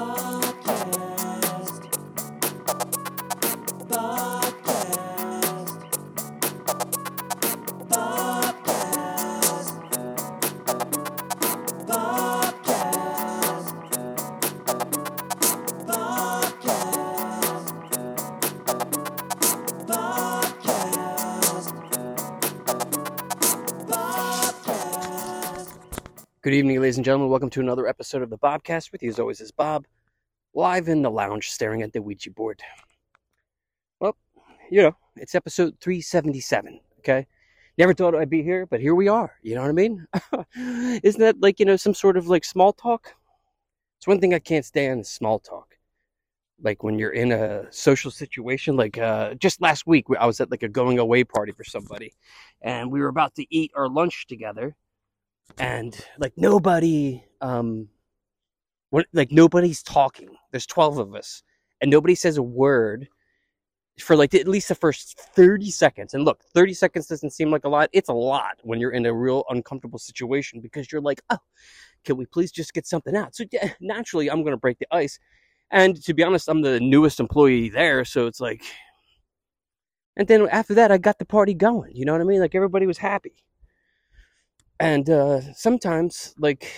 Oh. Good evening, ladies and gentlemen. Welcome to another episode of the Bobcast. With you, as always, is Bob, live in the lounge, staring at the Ouija board. Well, you know, it's episode 377, okay? Never thought I'd be here, but here we are. You know what I mean? Isn't that like, you know, some sort of like small talk? It's one thing I can't stand is small talk. Like when you're in a social situation, like uh, just last week, I was at like a going away party for somebody, and we were about to eat our lunch together and like nobody um like nobody's talking. There's 12 of us. And nobody says a word for like at least the first 30 seconds. And look 30 seconds doesn't seem like a lot. It's a lot when you're in a real uncomfortable situation because you're like oh can we please just get something out? So yeah, naturally i'm going to break the ice. And to be honest i'm the newest employee there so it's like and then after that i got the party going. You know what i mean? Like everybody was happy and uh, sometimes like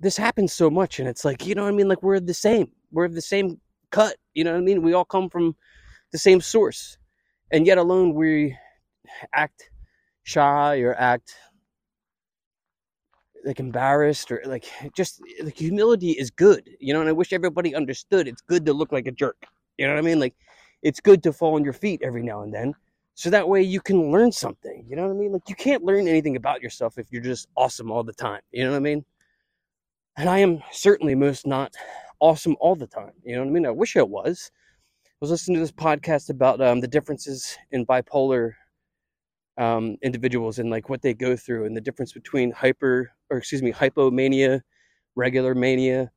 this happens so much and it's like you know what i mean? Like we're the same. We're of the same cut you know what i mean? We all come from the same source and yet alone we act shy or act like embarrassed or like just like humility is good you know and i wish everybody understood it's good to look like a jerk you know what i mean? Like it's good to fall on your feet every now and then so that way you can learn something. You know what I mean? Like you can't learn anything about yourself if you're just awesome all the time. You know what I mean? And I am certainly most not awesome all the time. You know what I mean? I wish I was. I was listening to this podcast about um, the differences in bipolar um, individuals and like what they go through and the difference between hyper or excuse me hypomania, regular mania.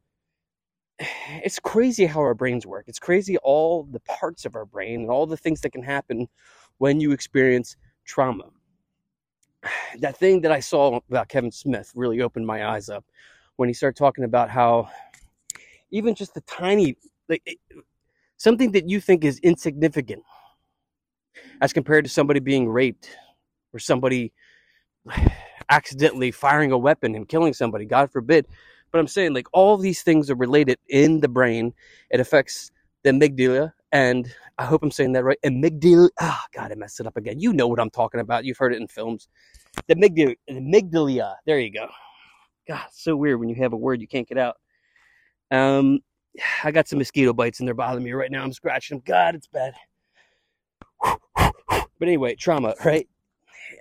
It's crazy how our brains work. It's crazy all the parts of our brain and all the things that can happen when you experience trauma. That thing that I saw about Kevin Smith really opened my eyes up when he started talking about how even just the tiny, like something that you think is insignificant as compared to somebody being raped or somebody accidentally firing a weapon and killing somebody, God forbid. But I'm saying, like, all these things are related in the brain. It affects the amygdala, and I hope I'm saying that right. Amygdala. Ah, oh, God, I messed it up again. You know what I'm talking about. You've heard it in films. The amygdala. Amygdala. There you go. God, so weird when you have a word you can't get out. Um, I got some mosquito bites and they're bothering me right now. I'm scratching them. God, it's bad. But anyway, trauma, right?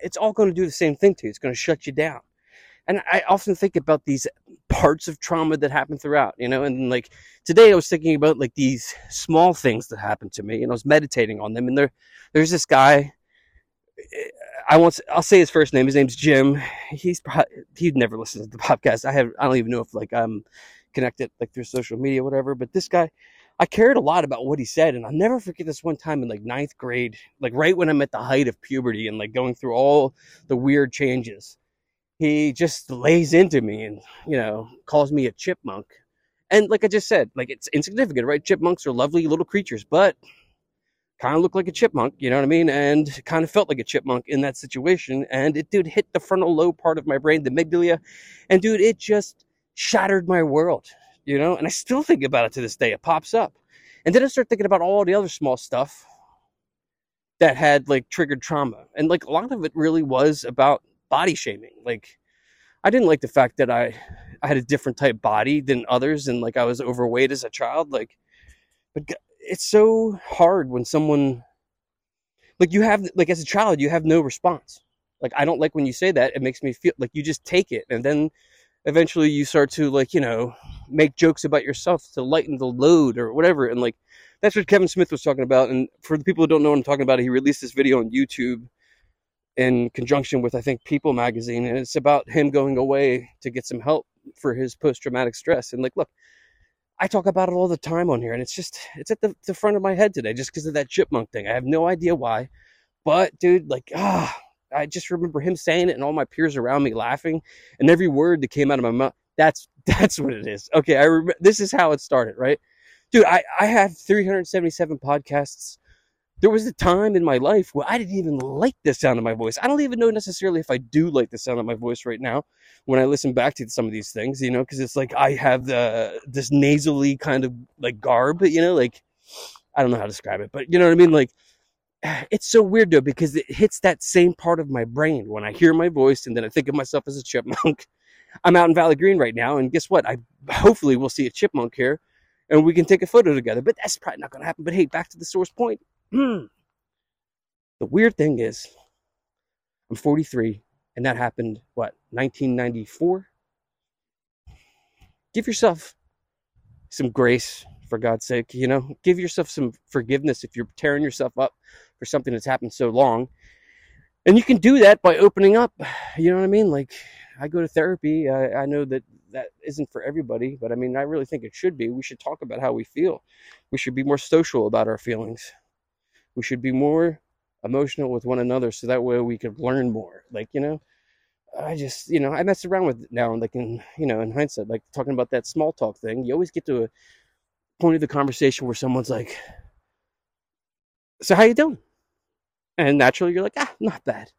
It's all going to do the same thing to you. It's going to shut you down. And I often think about these parts of trauma that happen throughout, you know, and like today I was thinking about like these small things that happened to me and I was meditating on them. And there, there's this guy, eh, I won't, I'll say his first name. His name's Jim. He's probably, he'd never listen to the podcast. I have, I don't even know if like I'm connected like through social media, whatever, but this guy, I cared a lot about what he said, and I'll never forget this one time in like ninth grade, like right when I'm at the height of puberty and like going through all the weird changes he just lays into me and you know calls me a chipmunk. And like i just said like it's insignificant right? Chipmunks are lovely little creatures but kind of look like a chipmunk you know what i mean? And kind of felt like a chipmunk in that situation. And it dude hit the frontal lobe part of my brain the amygdala and dude it just shattered my world you know? And i still think about it to this day. It pops up. And then i start thinking about all the other small stuff that had like triggered trauma. And like a lot of it really was about body shaming. Like I didn't like the fact that I I had a different type body than others and like I was overweight as a child like but it's so hard when someone like you have like as a child you have no response. Like I don't like when you say that. It makes me feel like you just take it and then eventually you start to like, you know, make jokes about yourself to lighten the load or whatever and like that's what Kevin Smith was talking about and for the people who don't know what I'm talking about, he released this video on YouTube in conjunction with I think People magazine, and it's about him going away to get some help for his post traumatic stress. And like, look, I talk about it all the time on here, and it's just it's at the, the front of my head today just because of that chipmunk thing. I have no idea why, but dude, like ah. I just remember him saying it and all my peers around me laughing, and every word that came out of my mouth, That's that's what it is. Okay, I remember this is how it started, right? Dude, I I have 377 podcasts. There was a time in my life where I didn't even like the sound of my voice. I don't even know necessarily if I do like the sound of my voice right now when I listen back to some of these things, you know, because it's like I have the this nasally kind of like garb, you know, like I don't know how to describe it, but you know what I mean, like it's so weird though because it hits that same part of my brain when I hear my voice and then I think of myself as a chipmunk. I'm out in Valley Green right now, and guess what? I hopefully will see a chipmunk here, and we can take a photo together. But that's probably not going to happen. But hey, back to the source point. Hmm. The weird thing is, I'm 43, and that happened what 1994. Give yourself some grace, for God's sake. You know, give yourself some forgiveness if you're tearing yourself up for something that's happened so long. And you can do that by opening up. You know what I mean? Like, I go to therapy. I, I know that that isn't for everybody, but I mean, I really think it should be. We should talk about how we feel. We should be more social about our feelings. We should be more emotional with one another so that way we could learn more. Like, you know, I just, you know, I mess around with it now, like in, you know, in hindsight, like talking about that small talk thing. You always get to a point of the conversation where someone's like, "So how you doing?" And naturally, you're like, "Ah, not bad."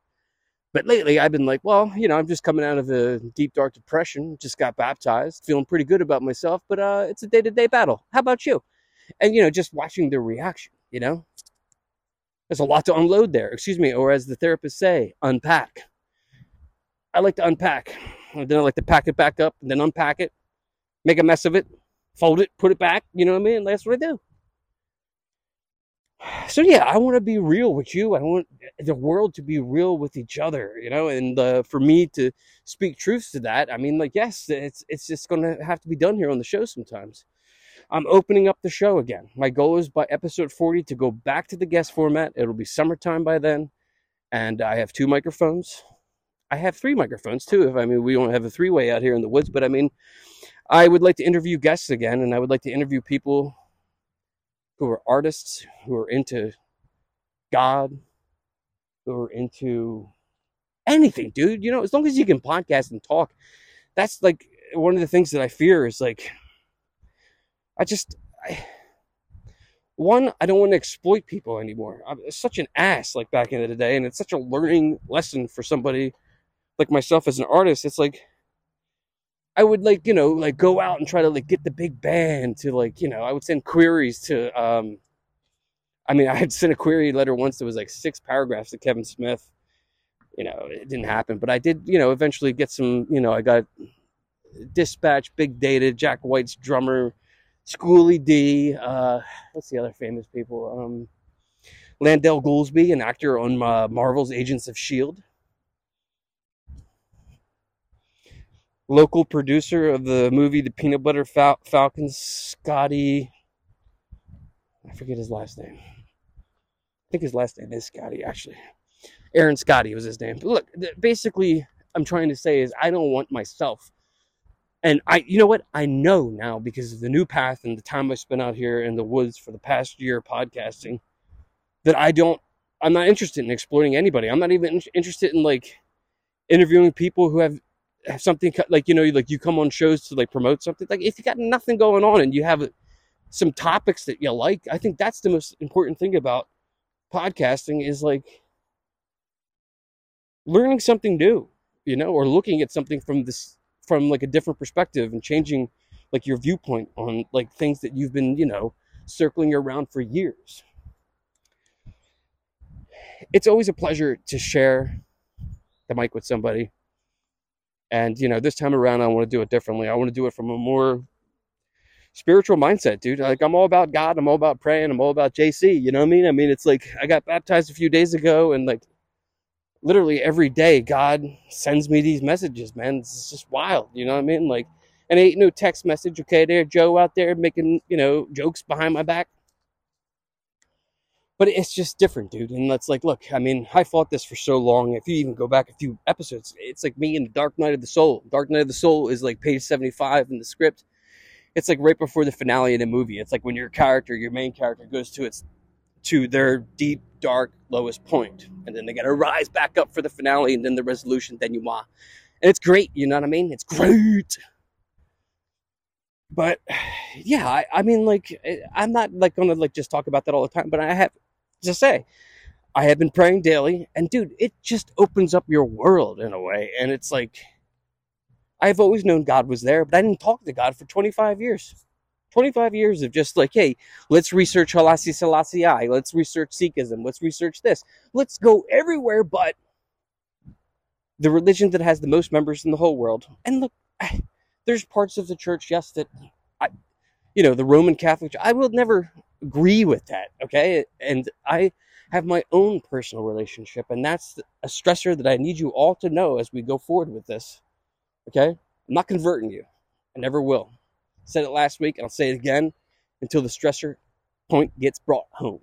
But lately, I've been like, well, you know, I'm just coming out of a deep, dark depression. Just got baptized, feeling pretty good about myself. But uh, it's a day to day battle. How about you? And, you know, just watching their reaction, you know, there's a lot to unload there. Excuse me. Or as the therapists say, unpack. I like to unpack. And then I like to pack it back up and then unpack it, make a mess of it, fold it, put it back. You know what I mean? That's what I do so yeah, I want to be real with you. I want the world to be real with each other, you know, and uh, for me to speak truths to that. I mean, like, yes, it's it's just going to have to be done here on the show sometimes. I'm opening up the show again. My goal is by episode 40 to go back to the guest format. It'll be summertime by then, and I have two microphones. I have three microphones too. If I mean, we don't have a three way out here in the woods, but I mean, I would like to interview guests again, and I would like to interview people who are artists, who are into God, who are into anything, dude. You know, as long as you can podcast and talk, that's like one of the things that I fear is like, I just, I, one, I don't want to exploit people anymore. I'm such an ass like back in the day, and it's such a learning lesson for somebody like myself as an artist. It's like, I would like, you know, like go out and try to like get the big band to like, you know, I would send queries to um I mean, I had sent a query letter once that was like six paragraphs to Kevin Smith. You know, it didn't happen, but I did, you know, eventually get some, you know, I got Dispatch, Big Data, Jack White's drummer, Schoolly D, uh, what's the other famous people? Um, Landell Goolsby, an actor on uh, Marvel's Agents of S.H.I.E.L.D. local producer of the movie The Peanut Butter Fal- Falcon, Scotty. I forget his last name. I think his last name is Scotty, actually. Aaron Scotty was his name. But look, basically, I'm trying to say is I don't want myself. And I, you know what? I know now because of the new path and the time I spent out here in the woods for the past year podcasting that I don't, I'm not interested in exploiting anybody. I'm not even interested in like interviewing people who have have something like you know like you come on shows to like promote something like if you got nothing going on and you have uh, some topics that you like i think that's the most important thing about podcasting is like learning something new you know or looking at something from this from like a different perspective and changing like your viewpoint on like things that you've been you know circling around for years it's always a pleasure to share the mic with somebody and, you know, this time around, I want to do it differently. I want to do it from a more spiritual mindset, dude. Like, I'm all about God. I'm all about praying. I'm all about JC. You know what I mean? I mean, it's like I got baptized a few days ago, and like literally every day, God sends me these messages, man. It's just wild. You know what I mean? Like, and ain't no text message, okay, there, Joe out there making, you know, jokes behind my back but it's just different, dude. And that's like, look, I mean, I fought this for so long. If you even go back a few episodes, it's like me in the Dark Night of the Soul. Dark Night of the Soul is like page 75 in the script. It's like right before the finale of the movie. It's like when your character, your main character, goes to its to their deep, dark, lowest point, and then they got to rise back up for the finale, and then the resolution, then you denouement. And it's great, you know what I mean? It's great. but yeah, I, I mean, like, eh, I'm not like gonna like just talk about that all the time, but I have to say, I have been praying daily, and dude, it just opens up your world in a way, and it's like, I've always known God was there, but I didn't talk to God for 25 years. 25 years of just like, hey, let's research Haile Selassie let's research Sikhism, let's research this, let's go everywhere but the religion that has the most members in the whole world. And look, there's parts of the church, yes, that I, you know, the Roman Catholic, I will never agree with that, okay? And I have my own personal relationship, and that's a stressor that I need you all to know as we go forward with this, okay? I'm not converting you. I never will. Said it last week, and I'll say it again until the stressor point gets brought home.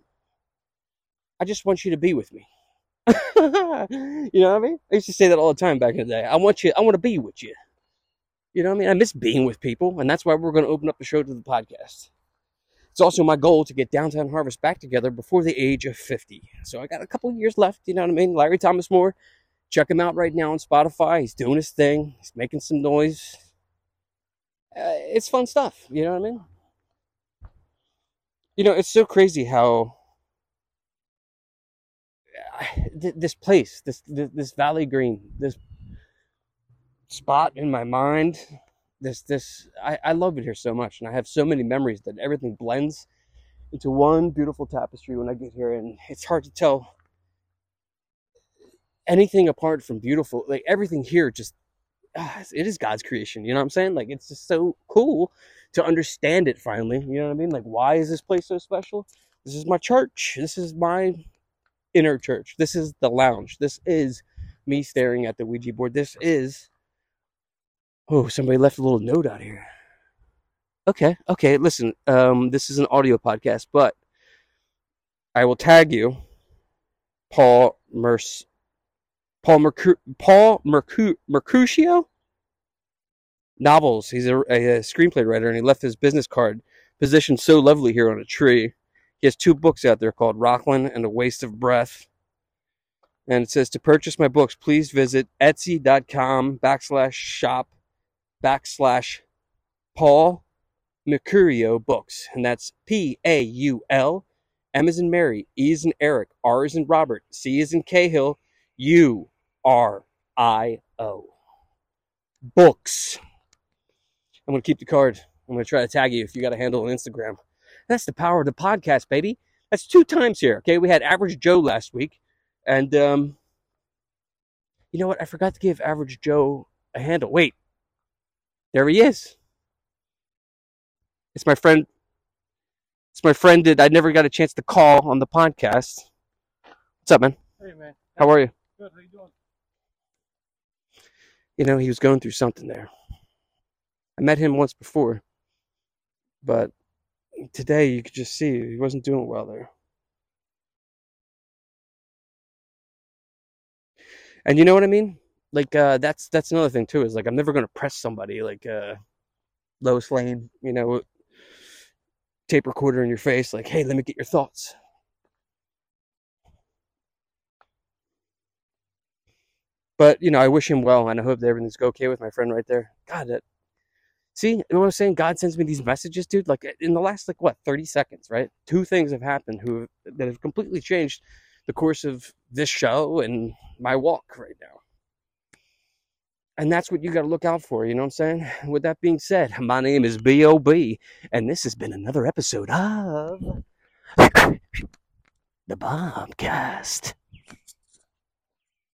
I just want you to be with me. you know what I mean? I used to say that all the time back in the day. I want you, I want to be with you. You know what I mean? I miss being with people, and that's why we're going to open up the show to the podcast. It's also my goal to get Downtown Harvest back together before the age of 50. So I got a couple years left, you know what I mean? Larry Thomas Moore, check him out right now on Spotify. He's doing his thing, he's making some noise. Uh, it's fun stuff, you know what I mean? You know, it's so crazy how this place, this this Valley Green, this spot in my mind. This this I, I love it here so much, and I have so many memories that everything blends into one beautiful tapestry when I get here, and it's hard to tell anything apart from beautiful. Like everything here, just it is God's creation. You know what I'm saying? Like it's just so cool to understand it finally. You know what I mean? Like why is this place so special? This is my church. This is my inner church. This is the lounge. This is me staring at the Ouija board. This is Oh, somebody left a little note out here. Okay, okay. Listen, um, this is an audio podcast, but I will tag you, Paul Merc, Paul Mercu- Paul Mercu- Mercutio novels. He's a, a, screenplay writer, and he left his business card positioned so lovely here on a tree. He has two books out there called Rockland and A Waste of Breath. And it says to purchase my books, please visit etsy.com backslash shop backslash Paul Mercurio Books. And that's P A U L, M is in Mary, E is in Eric, R is in Robert, C is in Cahill, U R I O. Books. I'm going to keep the card. I'm going to try to tag you if you got a handle on Instagram. That's the power of the podcast, baby. That's two times here. Okay, we had Average Joe last week, and um, you know what? I forgot to give Average Joe a handle. Wait, there he is. It's my friend. It's my friend that I never got a chance to call on the podcast. What's up, man? Hey, man. How are you? Good. How you doing? You know, he was going through something there. I met him once before, but today you could just see he wasn't doing well there. And you know what I mean? like uh, that's that's another thing too is like i'm never to press somebody like uh lois lane you know tape recorder in your face like hey let me get your thoughts but you know i wish him well and i hope that everything's okay with my friend right there god that see you know what i'm saying god sends me these messages dude like in the last like what 30 seconds right two things have happened who that have completely changed the course of this show and my walk right now and that's what you got to look out for. You know what I'm saying? With that being said, my name is B.O.B. And this has been another episode of The Bobcast.